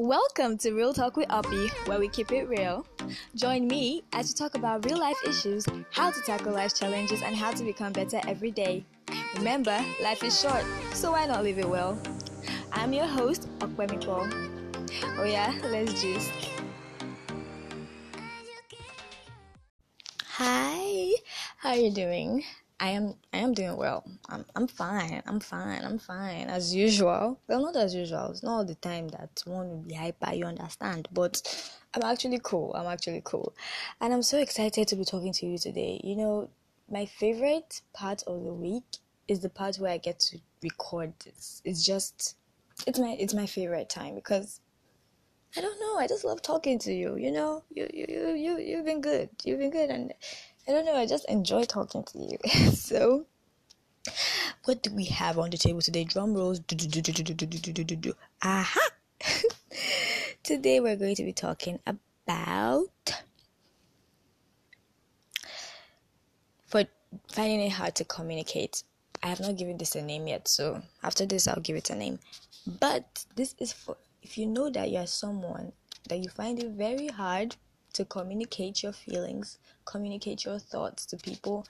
Welcome to Real Talk with Uppy, where we keep it real. Join me as we talk about real life issues, how to tackle life challenges, and how to become better every day. Remember, life is short, so why not live it well? I'm your host, Okwemiko. Oh yeah, let's just. Hi, how are you doing? I am I am doing well. I'm I'm fine. I'm fine. I'm fine. As usual. Well not as usual. It's not all the time that one will be hyper, you understand. But I'm actually cool. I'm actually cool. And I'm so excited to be talking to you today. You know, my favorite part of the week is the part where I get to record this. It's just it's my it's my favorite time because I don't know, I just love talking to you, you know? You you you you you've been good. You've been good and I don't know, I just enjoy talking to you. so, what do we have on the table today? Drum rolls. Aha! today we're going to be talking about for finding it hard to communicate. I have not given this a name yet, so after this I'll give it a name. But this is for if you know that you're someone that you find it very hard to communicate your feelings, communicate your thoughts to people.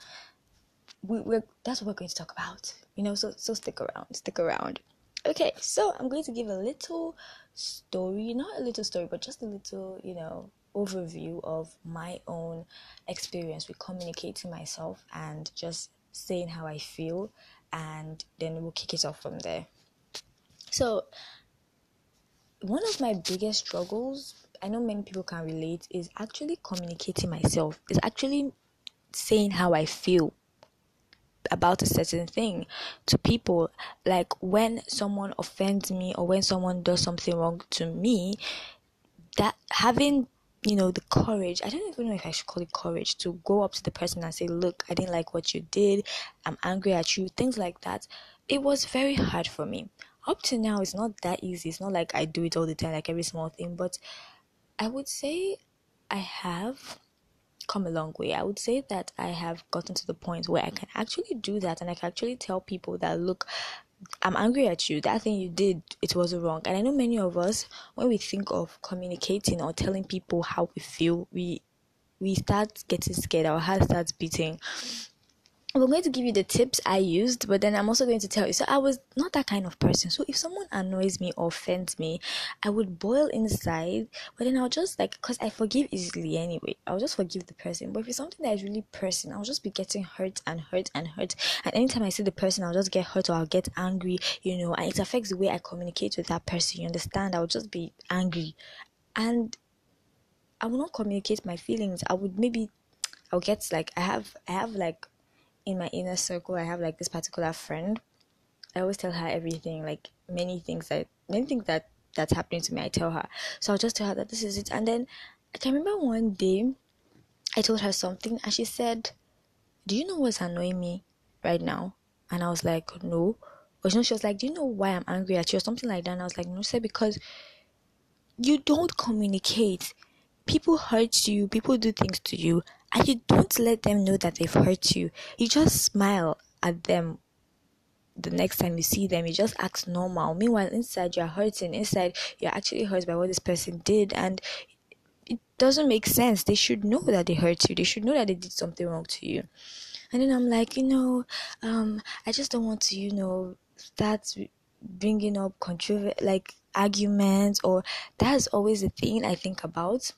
We, we're, that's what we're going to talk about. You know, so so stick around, stick around. Okay, so I'm going to give a little story, not a little story, but just a little, you know, overview of my own experience with communicating myself and just saying how I feel, and then we'll kick it off from there. So, one of my biggest struggles I know many people can relate is actually communicating myself. Is actually saying how I feel about a certain thing to people. Like when someone offends me or when someone does something wrong to me, that having you know the courage i don't even know if i should call it courage to go up to the person and say look i didn't like what you did i'm angry at you things like that it was very hard for me up to now it's not that easy it's not like i do it all the time like every small thing but I would say I have come a long way. I would say that I have gotten to the point where I can actually do that and I can actually tell people that look, I'm angry at you. That thing you did, it was wrong. And I know many of us, when we think of communicating or telling people how we feel, we we start getting scared. Our heart starts beating. I'm going to give you the tips I used, but then I'm also going to tell you. So I was not that kind of person. So if someone annoys me or offends me, I would boil inside, but then I'll just like, because I forgive easily anyway, I'll just forgive the person. But if it's something that is really personal, I'll just be getting hurt and hurt and hurt. And anytime I see the person, I'll just get hurt or I'll get angry, you know, and it affects the way I communicate with that person. You understand? I'll just be angry. And I will not communicate my feelings. I would maybe I'll get like I have I have like in my inner circle, I have like this particular friend. I always tell her everything, like many things that many things that that's happening to me. I tell her, so I'll just tell her that this is it. And then I can remember one day, I told her something, and she said, "Do you know what's annoying me right now?" And I was like, "No." Or she was like, "Do you know why I'm angry at you?" or something like that. And I was like, "No, sir, because you don't communicate. People hurt you. People do things to you, and you don't let them know that they've hurt you. You just smile at them the next time you see them, you just act normal. Meanwhile, inside you're hurting. Inside you're actually hurt by what this person did, and it doesn't make sense. They should know that they hurt you. They should know that they did something wrong to you. And then I'm like, you know, um, I just don't want to, you know, start bringing up controversy, like arguments, or that's always the thing I think about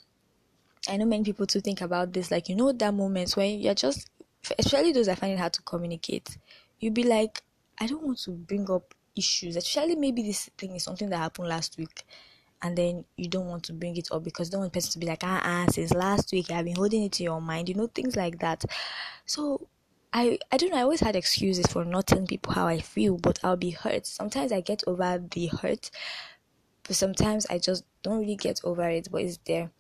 I know many people to think about this, like you know that moment when you're just, especially those that find it hard to communicate, you'll be like, I don't want to bring up issues. Especially maybe this thing is something that happened last week, and then you don't want to bring it up because you don't want the person to be like, ah, ah, since last week I've been holding it in your mind, you know, things like that. So I I don't know. I always had excuses for not telling people how I feel, but I'll be hurt. Sometimes I get over the hurt, but sometimes I just don't really get over it. But it's there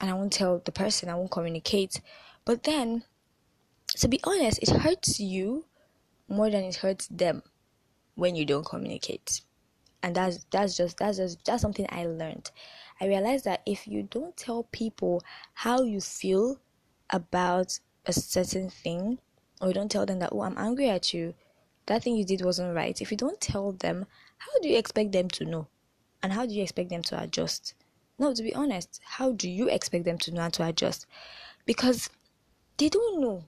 and I won't tell the person, I won't communicate. But then, to be honest, it hurts you more than it hurts them when you don't communicate. And that's that's just that's just that's something I learned. I realized that if you don't tell people how you feel about a certain thing, or you don't tell them that oh I'm angry at you, that thing you did wasn't right. If you don't tell them, how do you expect them to know? And how do you expect them to adjust? No, to be honest, how do you expect them to know how to adjust? Because they don't know.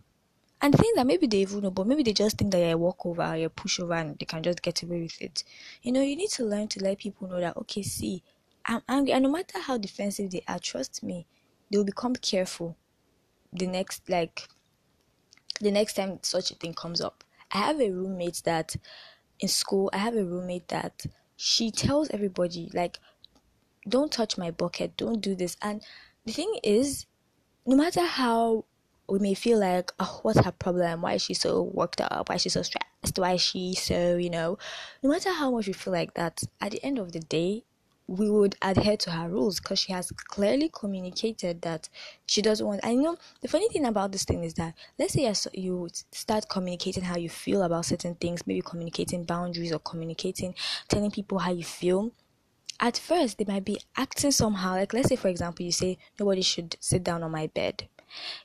And the thing that maybe they even know, but maybe they just think that you're a walkover, you're a pushover, and they can just get away with it. You know, you need to learn to let people know that, okay, see, I'm angry. And no matter how defensive they are, trust me, they will become careful the next, like, the next time such a thing comes up. I have a roommate that in school, I have a roommate that she tells everybody, like, don't touch my bucket, don't do this. And the thing is, no matter how we may feel like, oh, what's her problem? Why is she so worked up? Why is she so stressed? Why is she so, you know? No matter how much we feel like that, at the end of the day, we would adhere to her rules because she has clearly communicated that she doesn't want. I know the funny thing about this thing is that let's say you start communicating how you feel about certain things, maybe communicating boundaries or communicating, telling people how you feel. At first, they might be acting somehow. Like, let's say, for example, you say, Nobody should sit down on my bed.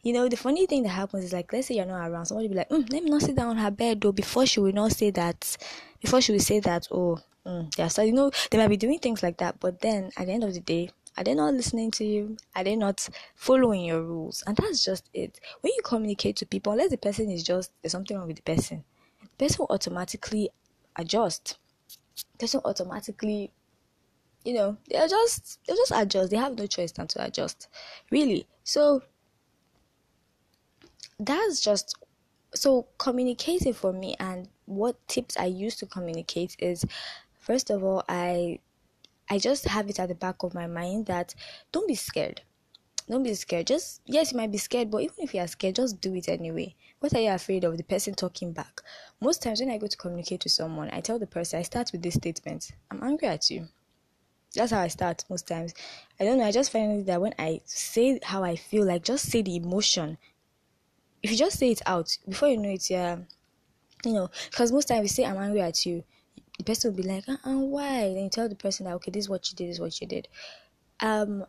You know, the funny thing that happens is like, let's say you're not around, somebody be like, mm, let me not sit down on her bed, though, before she will not say that, before she will say that, oh, Mm, yeah, so you know they might be doing things like that, but then at the end of the day, are they not listening to you? Are they not following your rules? And that's just it. When you communicate to people, unless the person is just there's something wrong with the person, the person will automatically adjust. The person automatically, you know, they are just they just adjust. They have no choice than to adjust. Really. So that's just so communicating for me and what tips I use to communicate is first of all, I I just have it at the back of my mind that don't be scared. Don't be scared. Just yes, you might be scared, but even if you are scared, just do it anyway. What are you afraid of? The person talking back. Most times when I go to communicate with someone, I tell the person I start with this statement: "I'm angry at you." That's how I start most times. I don't know. I just find that when I say how I feel, like just say the emotion. If you just say it out before you know it, yeah, you know, because most times we say I'm angry at you the person will be like, uh uh why? Then you tell the person that, okay, this is what you did, this is what you did. Um,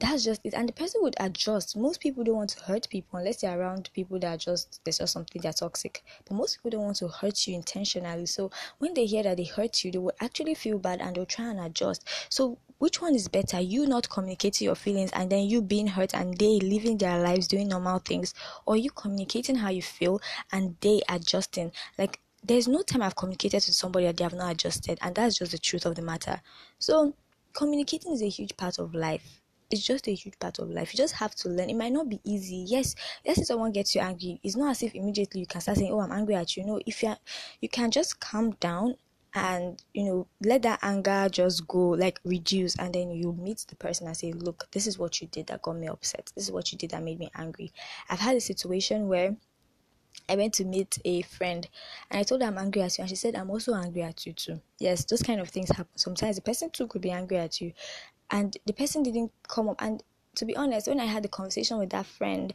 that's just it. And the person would adjust. Most people don't want to hurt people unless they're around people that are just, there's just something that's toxic. But most people don't want to hurt you intentionally. So when they hear that they hurt you, they will actually feel bad and they'll try and adjust. So which one is better? You not communicating your feelings and then you being hurt and they living their lives doing normal things, or you communicating how you feel and they adjusting? Like there's no time I've communicated to somebody that they have not adjusted, and that's just the truth of the matter. So, communicating is a huge part of life. It's just a huge part of life. You just have to learn. It might not be easy. Yes, let's say someone gets you angry. It's not as if immediately you can start saying, "Oh, I'm angry at you." No, if you're, you can just calm down and you know let that anger just go like reduce and then you meet the person and say look this is what you did that got me upset this is what you did that made me angry i've had a situation where I went to meet a friend and I told her I'm angry at you, and she said, I'm also angry at you too. Yes, those kind of things happen. Sometimes the person too could be angry at you, and the person didn't come up. And to be honest, when I had the conversation with that friend,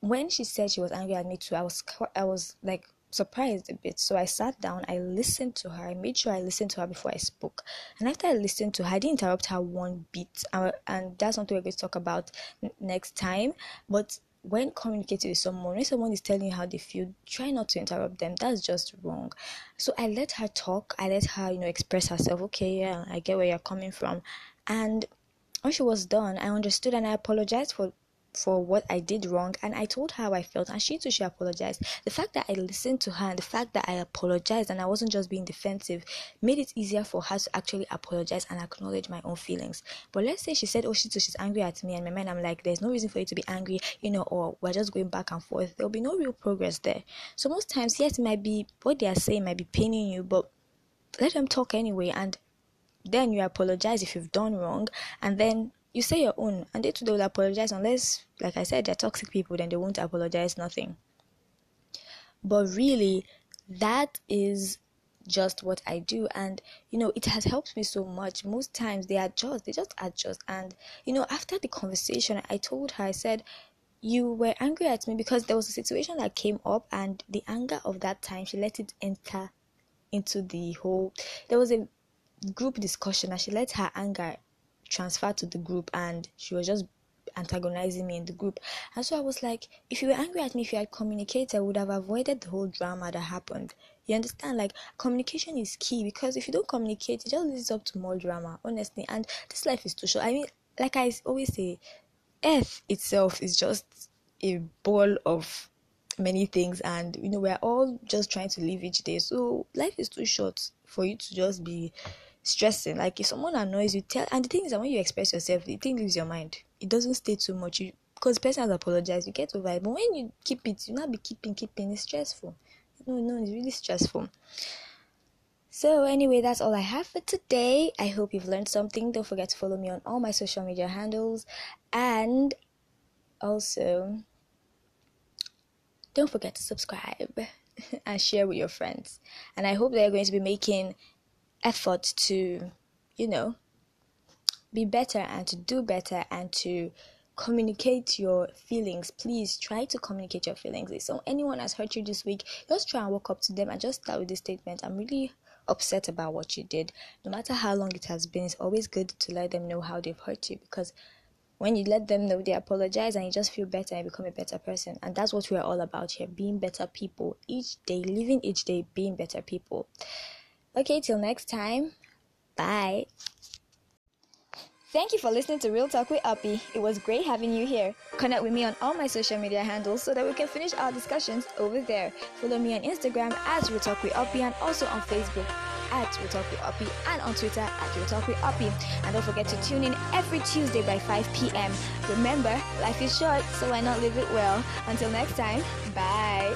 when she said she was angry at me too, I was I was like surprised a bit. So I sat down, I listened to her, I made sure I listened to her before I spoke. And after I listened to her, I didn't interrupt her one bit. And that's something we're going to talk about next time. But when communicating with someone, when someone is telling you how they feel, try not to interrupt them. That's just wrong. So I let her talk. I let her, you know, express herself. Okay, yeah, I get where you're coming from. And when she was done, I understood and I apologized for for what I did wrong and I told her how I felt and she too she apologized. The fact that I listened to her and the fact that I apologized and I wasn't just being defensive made it easier for her to actually apologize and acknowledge my own feelings. But let's say she said, Oh she too she's angry at me and my mind I'm like, There's no reason for you to be angry, you know, or we're just going back and forth. There'll be no real progress there. So most times, yes, it might be what they are saying might be paining you, but let them talk anyway and then you apologize if you've done wrong and then you say your own and they too they will apologize unless like i said they're toxic people then they won't apologize nothing. But really that is just what i do and you know it has helped me so much. Most times they adjust they just adjust and you know after the conversation i told her i said you were angry at me because there was a situation that came up and the anger of that time she let it enter into the whole there was a group discussion and she let her anger transfer to the group and she was just antagonizing me in the group. And so I was like, if you were angry at me, if you had communicated, I would have avoided the whole drama that happened. You understand? Like communication is key because if you don't communicate, it just leads up to more drama, honestly. And this life is too short. I mean, like I always say, Earth itself is just a ball of many things and you know we're all just trying to live each day so life is too short for you to just be stressing. Like if someone annoys you tell and the thing is that when you express yourself the thing leaves your mind. It doesn't stay too much. You because the person has apologized you get over it. But when you keep it you not be keeping keeping. It's stressful. No no it's really stressful. So anyway that's all i have for today. I hope you've learned something. Don't forget to follow me on all my social media handles. And also don't forget to subscribe and share with your friends. And i hope they're going to be making effort to you know be better and to do better and to communicate your feelings. Please try to communicate your feelings. If so anyone has hurt you this week just try and walk up to them and just start with this statement. I'm really upset about what you did. No matter how long it has been it's always good to let them know how they've hurt you because when you let them know they apologize and you just feel better and become a better person. And that's what we're all about here being better people each day living each day being better people okay till next time bye Thank you for listening to Real Talk with Uppy. It was great having you here. Connect with me on all my social media handles so that we can finish our discussions over there. Follow me on Instagram at Real Talk with Uppy and also on Facebook at Real Talk with Uppy and on Twitter at Real Talk with Uppy. And don't forget to tune in every Tuesday by 5 p.m. Remember, life is short, so why not live it well? Until next time, bye.